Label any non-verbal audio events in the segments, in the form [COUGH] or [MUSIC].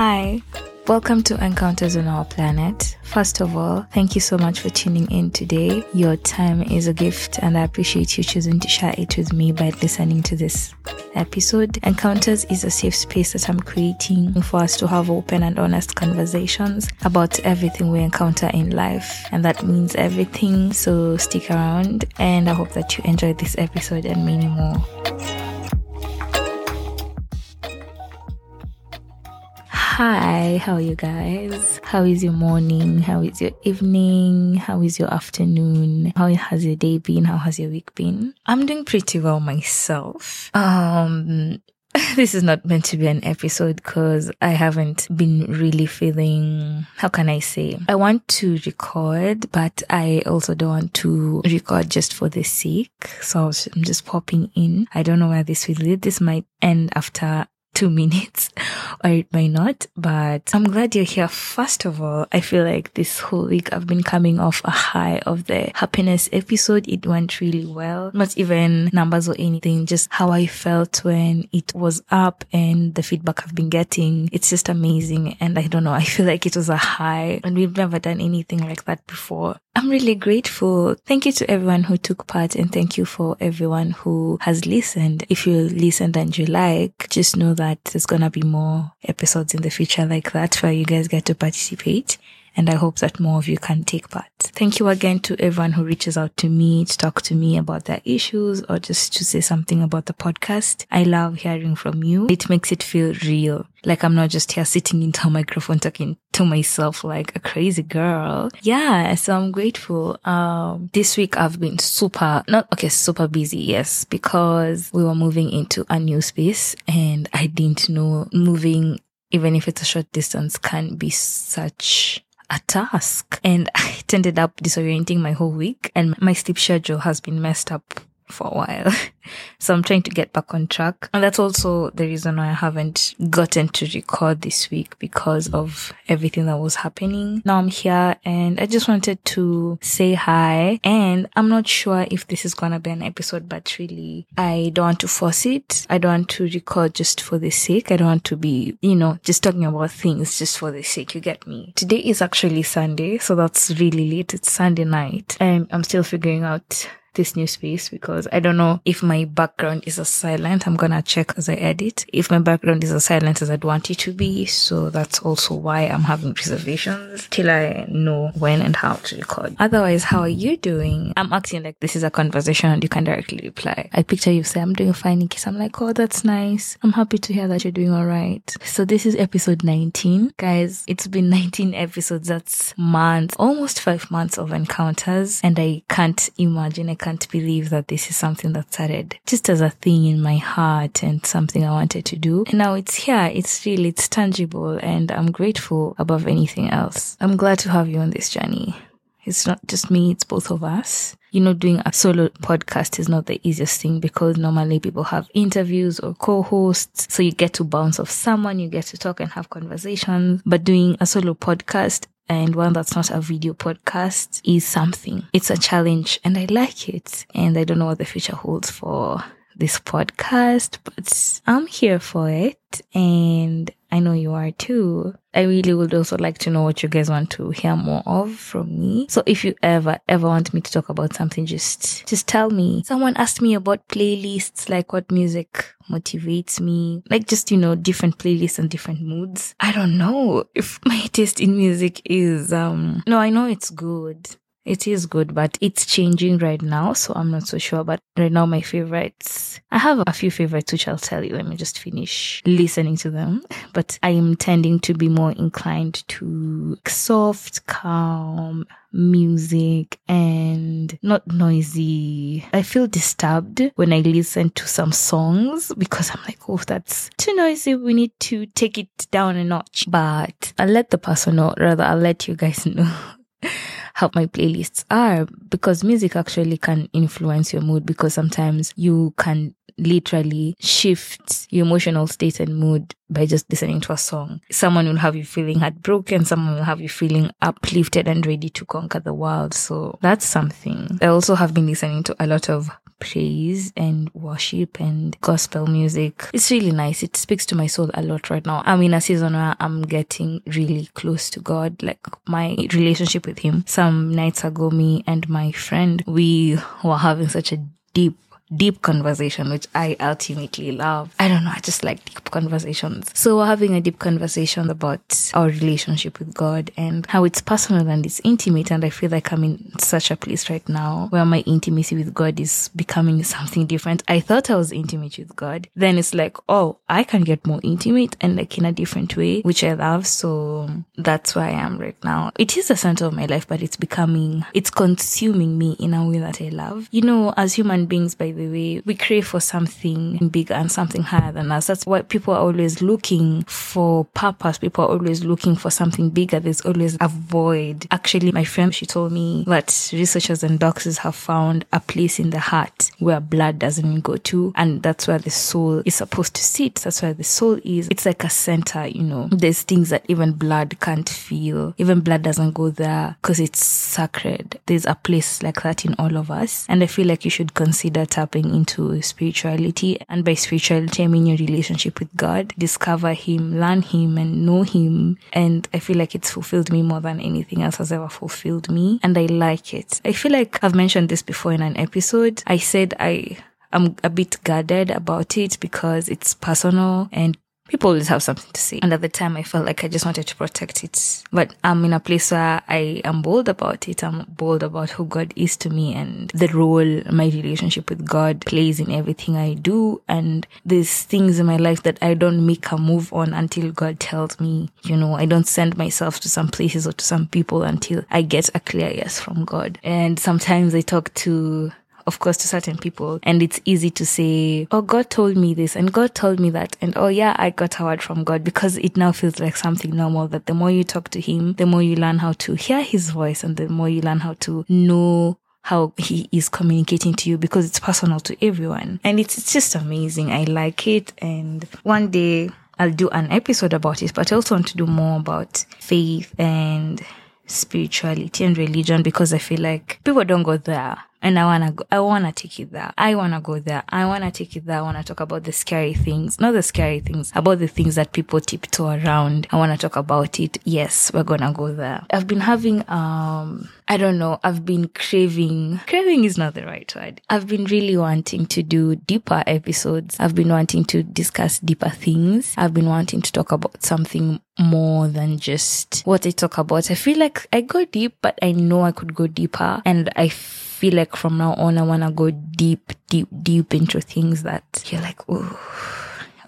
Hi, welcome to Encounters on Our Planet. First of all, thank you so much for tuning in today. Your time is a gift, and I appreciate you choosing to share it with me by listening to this episode. Encounters is a safe space that I'm creating for us to have open and honest conversations about everything we encounter in life, and that means everything. So stick around, and I hope that you enjoyed this episode and many more. Hi, how are you guys? How is your morning? How is your evening? How is your afternoon? How has your day been? How has your week been? I'm doing pretty well myself. Um, [LAUGHS] this is not meant to be an episode because I haven't been really feeling, how can I say? I want to record, but I also don't want to record just for the sake. So I'm just popping in. I don't know where this will lead. This might end after two [LAUGHS] minutes or it might not, but I'm glad you're here. First of all, I feel like this whole week I've been coming off a high of the happiness episode. It went really well. Not even numbers or anything, just how I felt when it was up and the feedback I've been getting. It's just amazing. And I don't know, I feel like it was a high and we've never done anything like that before. I'm really grateful. Thank you to everyone who took part and thank you for everyone who has listened. If you listened and you like, just know that there's gonna be more episodes in the future like that where you guys get to participate. And I hope that more of you can take part. Thank you again to everyone who reaches out to me to talk to me about their issues or just to say something about the podcast. I love hearing from you. It makes it feel real. Like I'm not just here sitting into a microphone talking to myself like a crazy girl. Yeah. So I'm grateful. Um, this week I've been super, not okay, super busy. Yes, because we were moving into a new space and I didn't know moving even if it's a short distance can be such a task. And [LAUGHS] it ended up disorienting my whole week and my sleep schedule has been messed up for a while. [LAUGHS] so I'm trying to get back on track. And that's also the reason why I haven't gotten to record this week because of everything that was happening. Now I'm here and I just wanted to say hi. And I'm not sure if this is going to be an episode, but really I don't want to force it. I don't want to record just for the sake. I don't want to be, you know, just talking about things just for the sake. You get me? Today is actually Sunday. So that's really late. It's Sunday night and I'm still figuring out this new space because I don't know if my background is as silent. I'm gonna check as I edit if my background is as silent as I'd want it to be. So that's also why I'm having reservations till I know when and how to record. Otherwise, how are you doing? I'm acting like this is a conversation you can directly reply. I picture you say, I'm doing fine, Nikki. I'm like, oh, that's nice. I'm happy to hear that you're doing all right. So this is episode 19. Guys, it's been [LAUGHS] 19 episodes. That's months, almost five months of encounters. And I can't imagine, I can't can't believe that this is something that started just as a thing in my heart and something I wanted to do. And now it's here. It's real. It's tangible. And I'm grateful above anything else. I'm glad to have you on this journey. It's not just me, it's both of us. You know, doing a solo podcast is not the easiest thing because normally people have interviews or co-hosts. So you get to bounce off someone, you get to talk and have conversations. But doing a solo podcast and one that's not a video podcast is something. It's a challenge and I like it. And I don't know what the future holds for this podcast, but I'm here for it. And I know you are too. I really would also like to know what you guys want to hear more of from me. So if you ever, ever want me to talk about something, just, just tell me. Someone asked me about playlists, like what music motivates me, like just, you know, different playlists and different moods. I don't know if [LAUGHS] my taste in music is, um, no, I know it's good. It is good, but it's changing right now, so I'm not so sure. But right now, my favorites, I have a few favorites which I'll tell you. Let me just finish listening to them. But I am tending to be more inclined to soft, calm music and not noisy. I feel disturbed when I listen to some songs because I'm like, oh, that's too noisy. We need to take it down a notch. But I'll let the person know, rather, I'll let you guys [LAUGHS] know how my playlists are because music actually can influence your mood because sometimes you can literally shift your emotional state and mood by just listening to a song. Someone will have you feeling heartbroken, someone will have you feeling uplifted and ready to conquer the world. So that's something. I also have been listening to a lot of praise and worship and gospel music. It's really nice. It speaks to my soul a lot right now. I'm in a season where I'm getting really close to God, like my relationship with Him. Some nights ago, me and my friend, we were having such a deep deep conversation, which I ultimately love. I don't know, I just like deep conversations. So we're having a deep conversation about our relationship with God and how it's personal and it's intimate. And I feel like I'm in such a place right now where my intimacy with God is becoming something different. I thought I was intimate with God. Then it's like, oh, I can get more intimate and like in a different way, which I love. So that's where I am right now. It is the center of my life, but it's becoming, it's consuming me in a way that I love. You know, as human beings, by the way, we crave for something bigger and something higher than us. That's why people are always looking for purpose. People are always looking for something bigger. There's always a void. Actually, my friend, she told me that researchers and doctors have found a place in the heart where blood doesn't go to. And that's where the soul is supposed to sit. That's where the soul is. It's like a center, you know. There's things that even blood can't feel. Even blood doesn't go there because it's sacred. There's a place like that in all of us. And I feel like you should consider tapping into spirituality. And by spirituality, I mean your relationship with God. Discover Him, learn Him, and know Him. And I feel like it's fulfilled me more than anything else has ever fulfilled me. And I like it. I feel like I've mentioned this before in an episode. I said I I'm a bit guarded about it because it's personal and people always have something to say. And at the time, I felt like I just wanted to protect it. But I'm in a place where I am bold about it. I'm bold about who God is to me and the role my relationship with God plays in everything I do. And there's things in my life that I don't make a move on until God tells me, you know, I don't send myself to some places or to some people until I get a clear yes from God. And sometimes I talk to of course, to certain people. And it's easy to say, Oh, God told me this and God told me that. And oh, yeah, I got a word from God because it now feels like something normal that the more you talk to Him, the more you learn how to hear His voice and the more you learn how to know how he is communicating to you because it's personal to everyone. And it's, it's just amazing. I like it. And one day I'll do an episode about it, but I also want to do more about faith and spirituality and religion because I feel like people don't go there and I wanna go, I wanna take it there. I wanna go there. I wanna take it there. I wanna talk about the scary things, not the scary things, about the things that people tiptoe around. I wanna talk about it. Yes, we're gonna go there. I've been having, um, I don't know, I've been craving, craving is not the right word. I've been really wanting to do deeper episodes. I've been wanting to discuss deeper things. I've been wanting to talk about something more than just what I talk about. I feel like I go deep, but I know I could go deeper and I feel like from now on, I want to go deep, deep, deep into things that you're like, oh,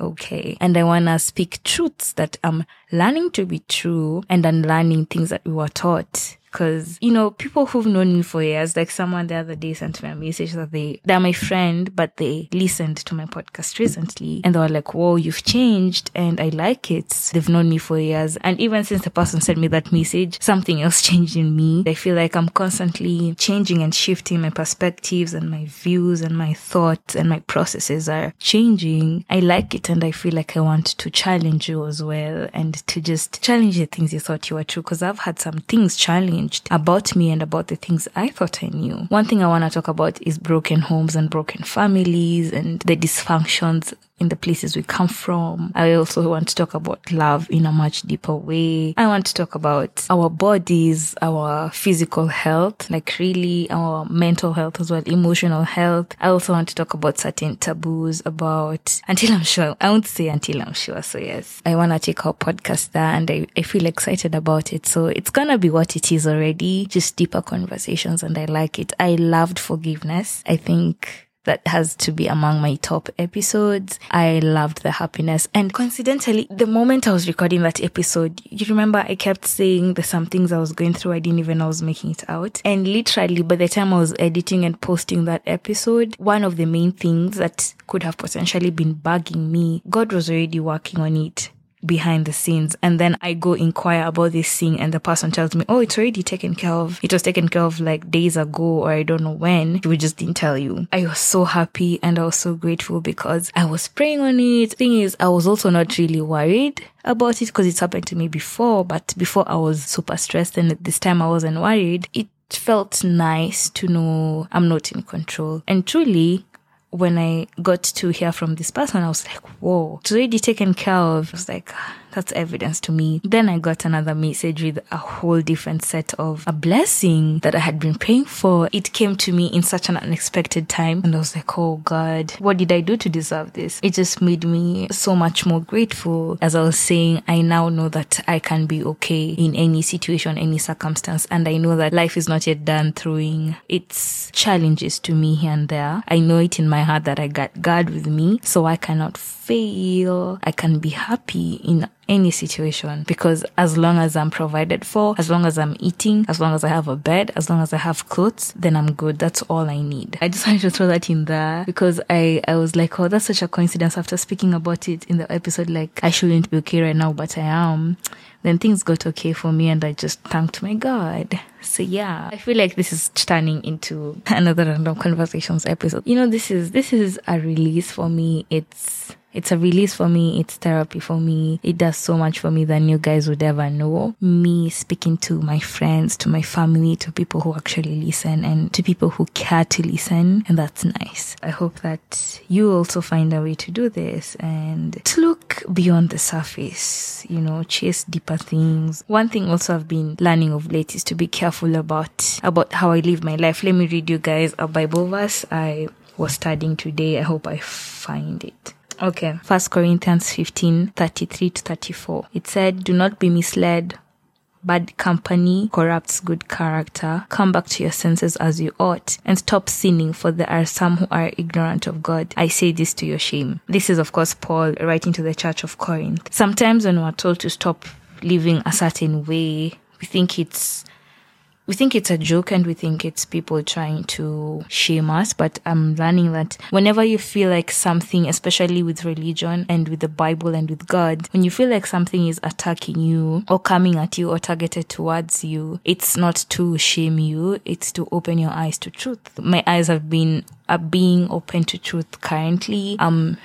okay. And I want to speak truths that I'm learning to be true and unlearning things that we were taught Cause, you know, people who've known me for years, like someone the other day sent me a message that they, they're my friend, but they listened to my podcast recently and they were like, whoa, you've changed and I like it. They've known me for years. And even since the person sent me that message, something else [LAUGHS] changed in me. I feel like I'm constantly changing and shifting my perspectives and my views and my thoughts and my processes are changing. I like it and I feel like I want to challenge you as well and to just challenge the things you thought you were true. Cause I've had some things challenged changed about me and about the things I thought I knew. One thing I want to talk about is broken homes and broken families and the dysfunctions in the places we come from. I also want to talk about love in a much deeper way. I want to talk about our bodies, our physical health, like really our mental health as well, emotional health. I also want to talk about certain taboos about until I'm sure. I won't say until I'm sure. So yes, I want to take our podcast there and I, I feel excited about it. So it's going to be what it is already, just deeper conversations and I like it. I loved forgiveness. I think that has to be among my top episodes. I loved the happiness. And coincidentally, the moment I was recording that episode, you remember I kept saying there's some things I was going through. I didn't even know I was making it out. And literally by the time I was editing and posting that episode, one of the main things that could have potentially been bugging me, God was already working on it behind the scenes and then I go inquire about this thing and the person tells me, Oh, it's already taken care of. It was taken care of like days ago or I don't know when. We just didn't tell you. I was so happy and I was so grateful because I was praying on it. Thing is, I was also not really worried about it because it's happened to me before, but before I was super stressed and this time I wasn't worried. It felt nice to know I'm not in control. And truly, when I got to hear from this person, I was like, whoa, it's already taken care of. I was like, that's evidence to me. Then I got another message with a whole different set of a blessing that I had been praying for. It came to me in such an unexpected time. And I was like, oh God, what did I do to deserve this? It just made me so much more grateful. As I was saying, I now know that I can be okay in any situation, any circumstance. And I know that life is not yet done throwing its challenges to me here and there. I know it in my heart that I got God with me. So I cannot fail. I can be happy in any situation because as long as I'm provided for, as long as I'm eating, as long as I have a bed, as long as I have clothes, then I'm good. That's all I need. I just wanted to throw that in there because I, I was like, oh, that's such a coincidence after speaking about it in the episode. Like, I shouldn't be okay right now, but I am then things got okay for me and I just thanked my God. So yeah, I feel like this is turning into [LAUGHS] another random conversations episode. You know, this is, this is a release for me. It's, it's a release for me. It's therapy for me. It does so much for me than you guys would ever know. Me speaking to my friends, to my family, to people who actually listen and to people who care to listen. And that's nice. I hope that you also find a way to do this and to look beyond the surface, you know, chase deeper things. One thing also I've been learning of late is to be careful about, about how I live my life. Let me read you guys a Bible verse I was studying today. I hope I find it. Okay. First Corinthians 15, 33 to 34. It said, do not be misled. Bad company corrupts good character. Come back to your senses as you ought and stop sinning for there are some who are ignorant of God. I say this to your shame. This is of course Paul writing to the church of Corinth. Sometimes when we're told to stop living a certain way, we think it's we think it's a joke and we think it's people trying to shame us, but I'm learning that whenever you feel like something, especially with religion and with the Bible and with God, when you feel like something is attacking you or coming at you or targeted towards you, it's not to shame you, it's to open your eyes to truth. My eyes have been are being open to truth currently. Um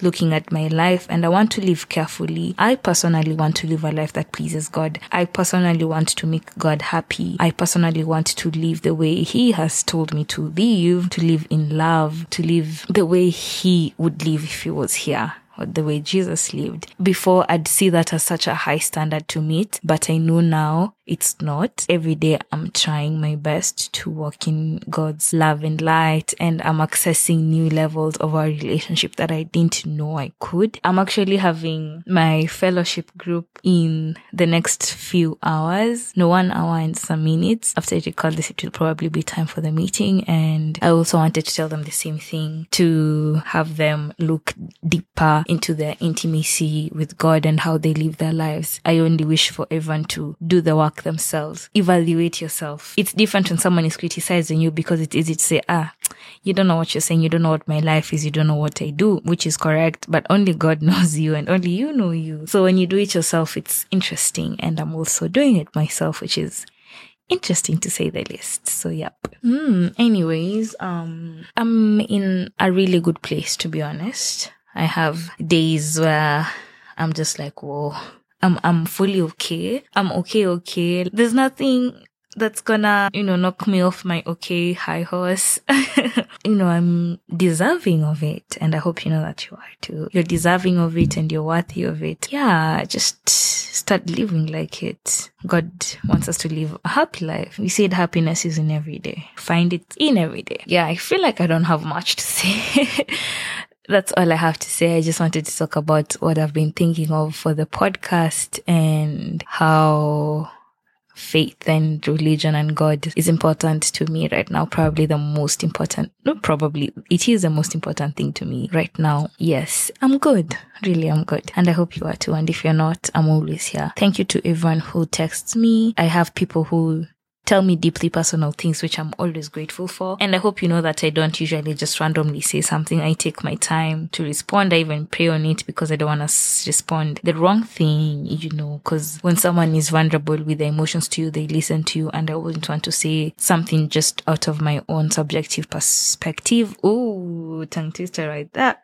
looking at my life and I want to live carefully. I personally want to live a life that pleases God. I personally want to make God happy. I personally want to live the way He has told me to live, to live in love, to live the way He would live if He was here or the way Jesus lived. Before I'd see that as such a high standard to meet, but I know now it's not. Every day I'm trying my best to walk in God's love and light and I'm accessing new levels of our relationship that I didn't know I could. I'm actually having my fellowship group in the next few hours. No, one hour and some minutes. After I record this, it will probably be time for the meeting. And I also wanted to tell them the same thing to have them look deeper into their intimacy with God and how they live their lives. I only wish for everyone to do the work themselves. Evaluate yourself. It's different when someone is criticizing you because it's easy to say, ah, you don't know what you're saying. You don't know what my life is. You don't know what I do, which is correct, but only God [LAUGHS] knows you and only you know you. So when you do it yourself, it's interesting. And I'm also doing it myself, which is interesting to say the least. So yep. Mm, anyways, um, I'm in a really good place to be honest. I have days where I'm just like, whoa, I'm, I'm fully okay. I'm okay, okay. There's nothing that's gonna, you know, knock me off my okay high horse. [LAUGHS] you know, I'm deserving of it. And I hope you know that you are too. You're deserving of it and you're worthy of it. Yeah, just start living like it. God wants us to live a happy life. We said happiness is in every day. Find it in every day. Yeah, I feel like I don't have much to [LAUGHS] say that's all I have to say. I just wanted to talk about what I've been thinking of for the podcast and how faith and religion and God is important to me right now. Probably the most important, no, probably it is the most important thing to me right now. Yes, I'm good. Really, I'm good. And I hope you are too. And if you're not, I'm always here. Thank you to everyone who texts me. I have people who tell me deeply personal things, which I'm always grateful for. And I hope you know that I don't usually just randomly say something. I take my time to respond. I even pray on it because I don't want to respond the wrong thing, you know, because when someone is vulnerable with their emotions to you, they listen to you. And I wouldn't want to say something just out of my own subjective perspective. Oh, tongue twister right there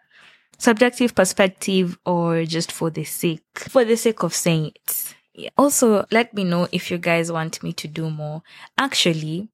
subjective perspective or just for the sake, for the sake of saying it. Also, let me know if you guys want me to do more. Actually,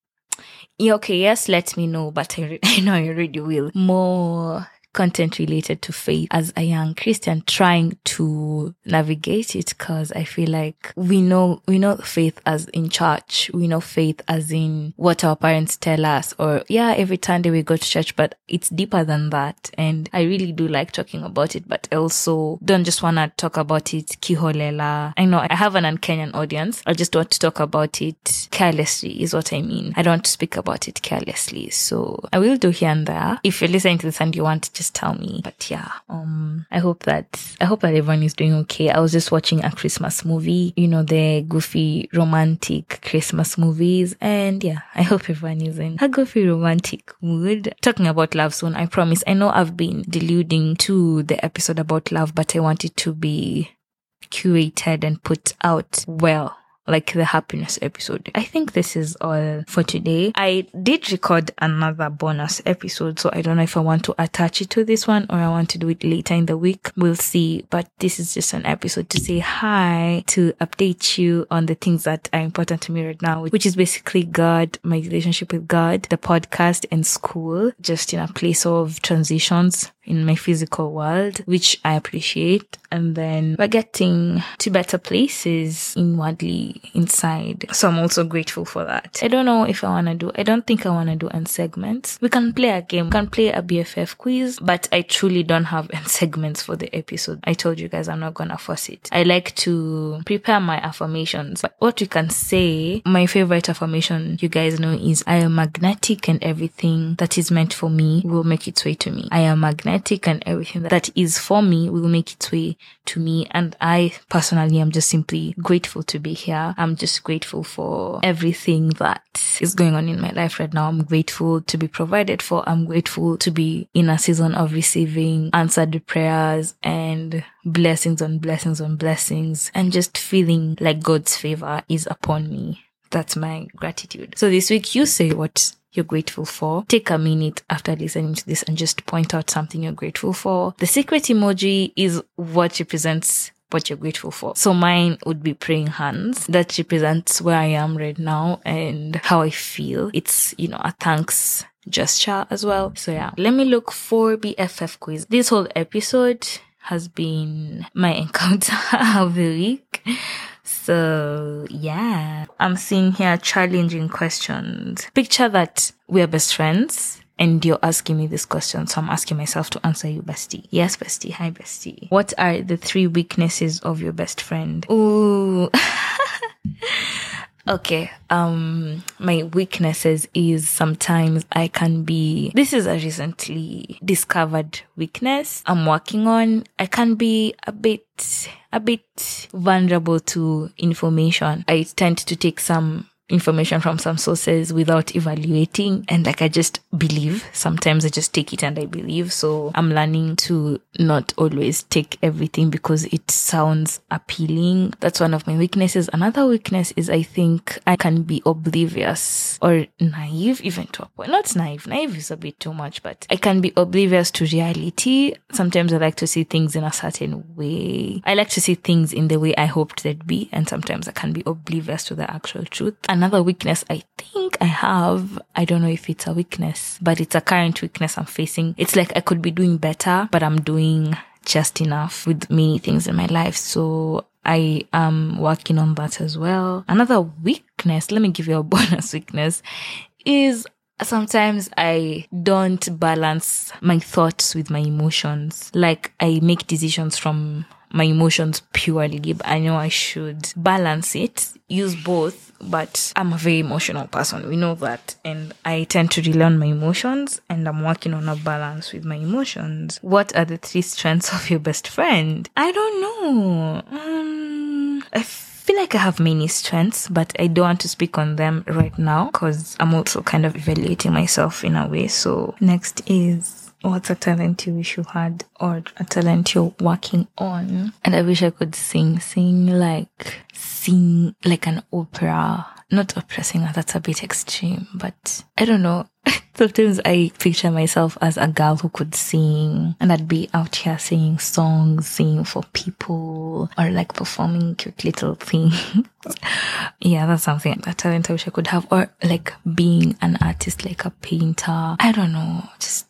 yeah, okay, yes, let me know, but I, [LAUGHS] I know I already will. More content related to faith as a young Christian trying to navigate it because I feel like we know, we know faith as in church. We know faith as in what our parents tell us or yeah, every Sunday we go to church, but it's deeper than that. And I really do like talking about it, but also don't just want to talk about it kiholela. I know I have an un-Kenyan audience. I just want to talk about it carelessly is what I mean. I don't speak about it carelessly. So I will do here and there. If you're listening to this and you want to just tell me. But yeah, um, I hope that, I hope that everyone is doing okay. I was just watching a Christmas movie, you know, the goofy romantic Christmas movies. And yeah, I hope everyone is in a goofy romantic mood. Talking about love soon, I promise. I know I've been deluding to the episode about love, but I want it to be curated and put out well like the happiness episode. I think this is all for today. I did record another bonus episode, so I don't know if I want to attach it to this one or I want to do it later in the week. We'll see. But this is just an episode to say hi, to update you on the things that are important to me right now, which is basically God, my relationship with God, the podcast and school, just in a place of transitions in my physical world, which I appreciate. And then we're getting to better places inwardly inside. So I'm also grateful for that. I don't know if I want to do, I don't think I want to do end segments. We can play a game, we can play a BFF quiz, but I truly don't have end segments for the episode. I told you guys I'm not going to force it. I like to prepare my affirmations. But what we can say, my favorite affirmation you guys know is I am magnetic and everything that is meant for me will make its way to me. I am magnetic and everything that is for me will make its way to me. And I personally am just simply grateful to be here. I'm just grateful for everything that is going on in my life right now. I'm grateful to be provided for. I'm grateful to be in a season of receiving answered prayers and blessings on blessings on blessings and just feeling like God's favor is upon me. That's my gratitude. So this week you say what you're grateful for. Take a minute after listening to this and just point out something you're grateful for. The secret emoji is what represents what you're grateful for. So mine would be praying hands. That represents where I am right now and how I feel. It's, you know, a thanks gesture as well. So yeah, let me look for BFF quiz. This whole episode has been my [LAUGHS] encounter of the week. So yeah, I'm seeing here challenging questions. Picture that we're best friends and you're asking me this question. So I'm asking myself to answer you, bestie. Yes, bestie. Hi, bestie. What are the three weaknesses of your best friend? Ooh. [LAUGHS] Okay. Um, my weaknesses is sometimes I can be, this is a recently discovered weakness I'm working on. I can be a bit, a bit vulnerable to information. I tend to take some information from some sources without evaluating and like I just believe. Sometimes I just take it and I believe. So I'm learning to not always take everything because it sounds appealing. That's one of my weaknesses. Another weakness is I think I can be oblivious or naive even to a point. Not naive. Naive is a bit too much, but I can be oblivious to reality. Sometimes I like to see things in a certain way. I like to see things in the way I hoped they'd be. And sometimes I can be oblivious to the actual truth another weakness I think I have. I don't know if it's a weakness, but it's a current weakness I'm facing. It's like I could be doing better, but I'm doing just enough with many things in my life. So I am working on that as well. Another weakness, let me give you a [LAUGHS] bonus weakness, is sometimes I don't balance my thoughts with my emotions. Like I make decisions from my emotions purely. Give I know I should balance it, use both, but I'm a very emotional person. We know that. And I tend to rely on my emotions and I'm working on a balance with my emotions. What are the three strengths of your best friend? I don't know. Um, I feel like I have many strengths, but I don't want to speak on them right now because I'm also kind of evaluating myself in a way. So next is what's a talent you wish you had or a talent you're working on? And I wish I could sing, sing like, sing like an opera. Not opera singer, that's a bit extreme, but I don't know. [LAUGHS] Sometimes I picture myself as a girl who could sing and I'd be out here singing songs, singing for people or like performing cute little [LAUGHS] things. yeah, that's something, that talent I wish I could have. Or like being an artist, like a painter. I don't know. Just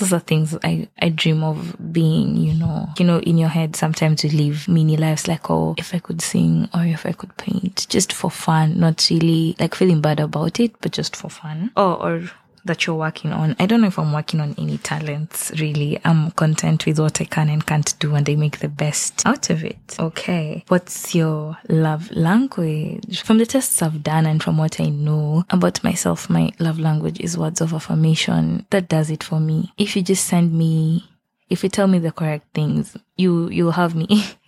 those are things I, I dream of being, you know. You know, in your head, sometimes you live mini lives like, oh, if I could sing or if I could paint, just for fun, not really like feeling bad about it, but just for fun. Oh, or, or that you're working on. I don't know if I'm working on any talents really. I'm content with what I can and can't do and I make the best out of it. Okay. What's your love language? From the tests I've done and from what I know about myself, my love language is words of affirmation. That does it for me. If you just send me if you tell me the correct things, you you'll have me. [LAUGHS]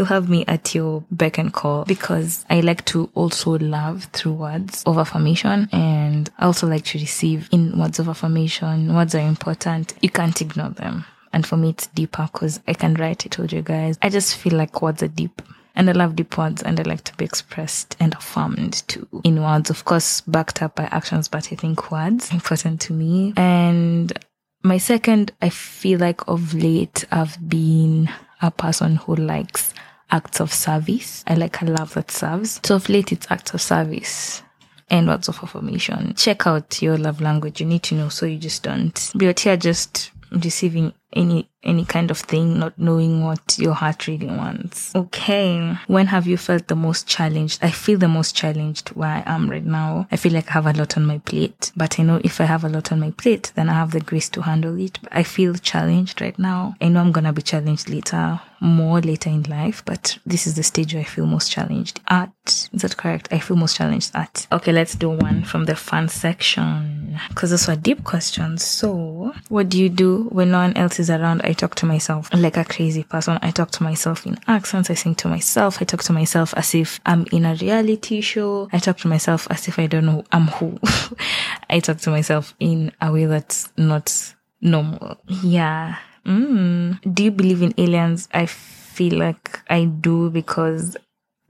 you'll have me at your beck and call because I like to also love through words of affirmation and I also like to receive in words of affirmation. Words are important. You can't ignore them. And for me, it's deeper because I can write, I told you guys. I just feel like words are deep. And I love deep words and I like to be expressed and affirmed too in words, of course, backed up by actions, but I think words are important to me. And my second, I feel like of late I've been a person who likes acts of service. I like a love that serves. So of late, it's acts of service and words of affirmation. Check out your love language. You need to know so you just don't be out here just receiving any any kind of thing, not knowing what your heart really wants. Okay. When have you felt the most challenged? I feel the most challenged where I am right now. I feel like I have a lot on my plate, but I know if I have a lot on my plate, then I have the grace to handle it. I feel challenged right now. I know I'm going to be challenged later, more later in life, but this is the stage where I feel most challenged at. Is that correct? I feel most challenged at. Okay, let's do one from the fun section because those were deep questions. So what do you do when no one else around? I talk to myself like a crazy person. I talk to myself in accents. I sing to myself. I talk to myself as if I'm in a reality show. I talk to myself as if I don't know I'm who. [LAUGHS] I talk to myself in a way that's not normal. Yeah. Mm. Do you believe in aliens? I feel like I do because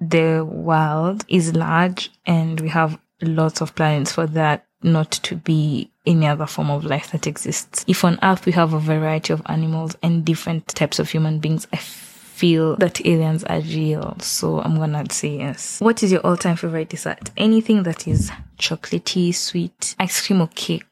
the world is large and we have lots of planets for that not to be any other form of life that exists. If on Earth we have a variety of animals and different types of human beings, I feel that aliens are real. So I'm gonna say yes. What is your all-time favorite dessert? Anything that is chocolatey, sweet, ice cream or cake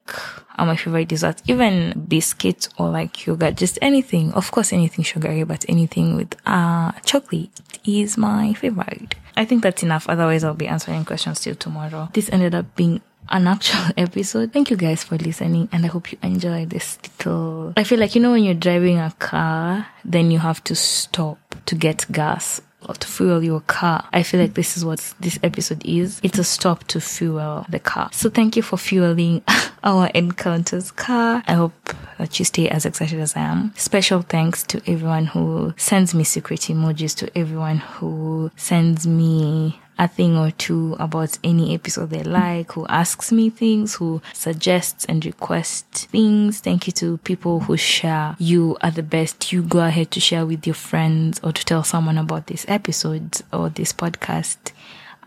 are my favorite desserts. Even biscuits or like yogurt, just anything. Of course, anything sugary, but anything with uh chocolate is my favorite. I think that's enough. Otherwise, I'll be answering questions till tomorrow. This ended up being an actual [LAUGHS] episode. Thank you guys for listening and I hope you enjoy this little I feel like you know when you're driving a car, then you have to stop to get gas or to fuel your car. I feel like this is what this episode is. It's a stop to fuel the car. So thank you for fueling [LAUGHS] our encounters car. I hope that you stay as excited as I am. Special thanks to everyone who sends me secret emojis, to everyone who sends me a thing or two about any episode they like, who asks me things, who suggests and requests things. Thank you to people who share. You are the best. You go ahead to share with your friends or to tell someone about this episode or this podcast.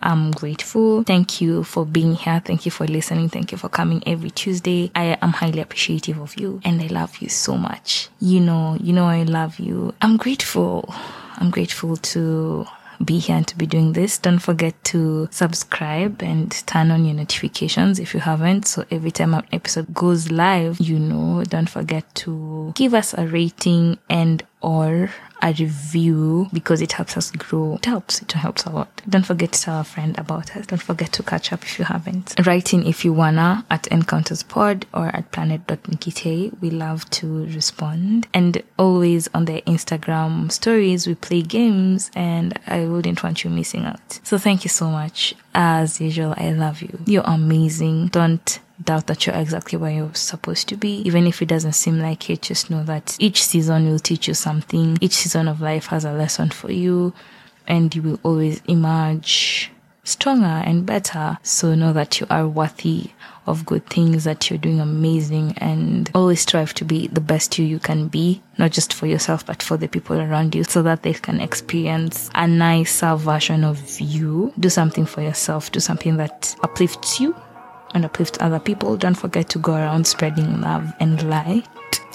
I'm grateful. Thank you for being here. Thank you for listening. Thank you for coming every Tuesday. I am highly appreciative of you and I love you so much. You know, you know I love you. I'm grateful. I'm grateful to be here and to be doing this. Don't forget to subscribe and turn on your notifications if you haven't. So every time an episode goes live, you know, don't forget to give us a rating and or a review because it helps us grow. It helps. It helps a lot. Don't forget to tell a friend about us. Don't forget to catch up if you haven't. Write in if you wanna at encounterspod or at planet.nikitay. We love to respond. And always on the Instagram stories, we play games and I wouldn't want you missing out. So thank you so much. As usual, I love you. You're amazing. Don't doubt that you're exactly where you're supposed to be. Even if it doesn't seem like it, just know that each season will teach you something. Each season of life has a lesson for you and you will always emerge stronger and better. So know that you are worthy of good things, that you're doing amazing and always strive to be the best you you can be, not just for yourself, but for the people around you so that they can experience a nicer version of you. Do something for yourself. Do something that uplifts you and uplift other people. Don't forget to go around spreading love and light.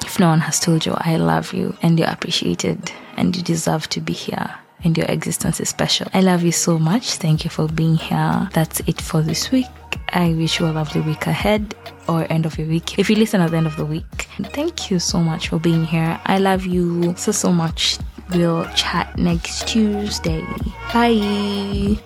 If no one has told you, I love you and you're appreciated and you deserve to be here and your existence is special. I love you so much. Thank you for being here. That's it for this week. I wish you a lovely week ahead or end of your week. If you listen at the end of the week, thank you so much for being here. I love you so, so much. We'll chat next Tuesday. Bye.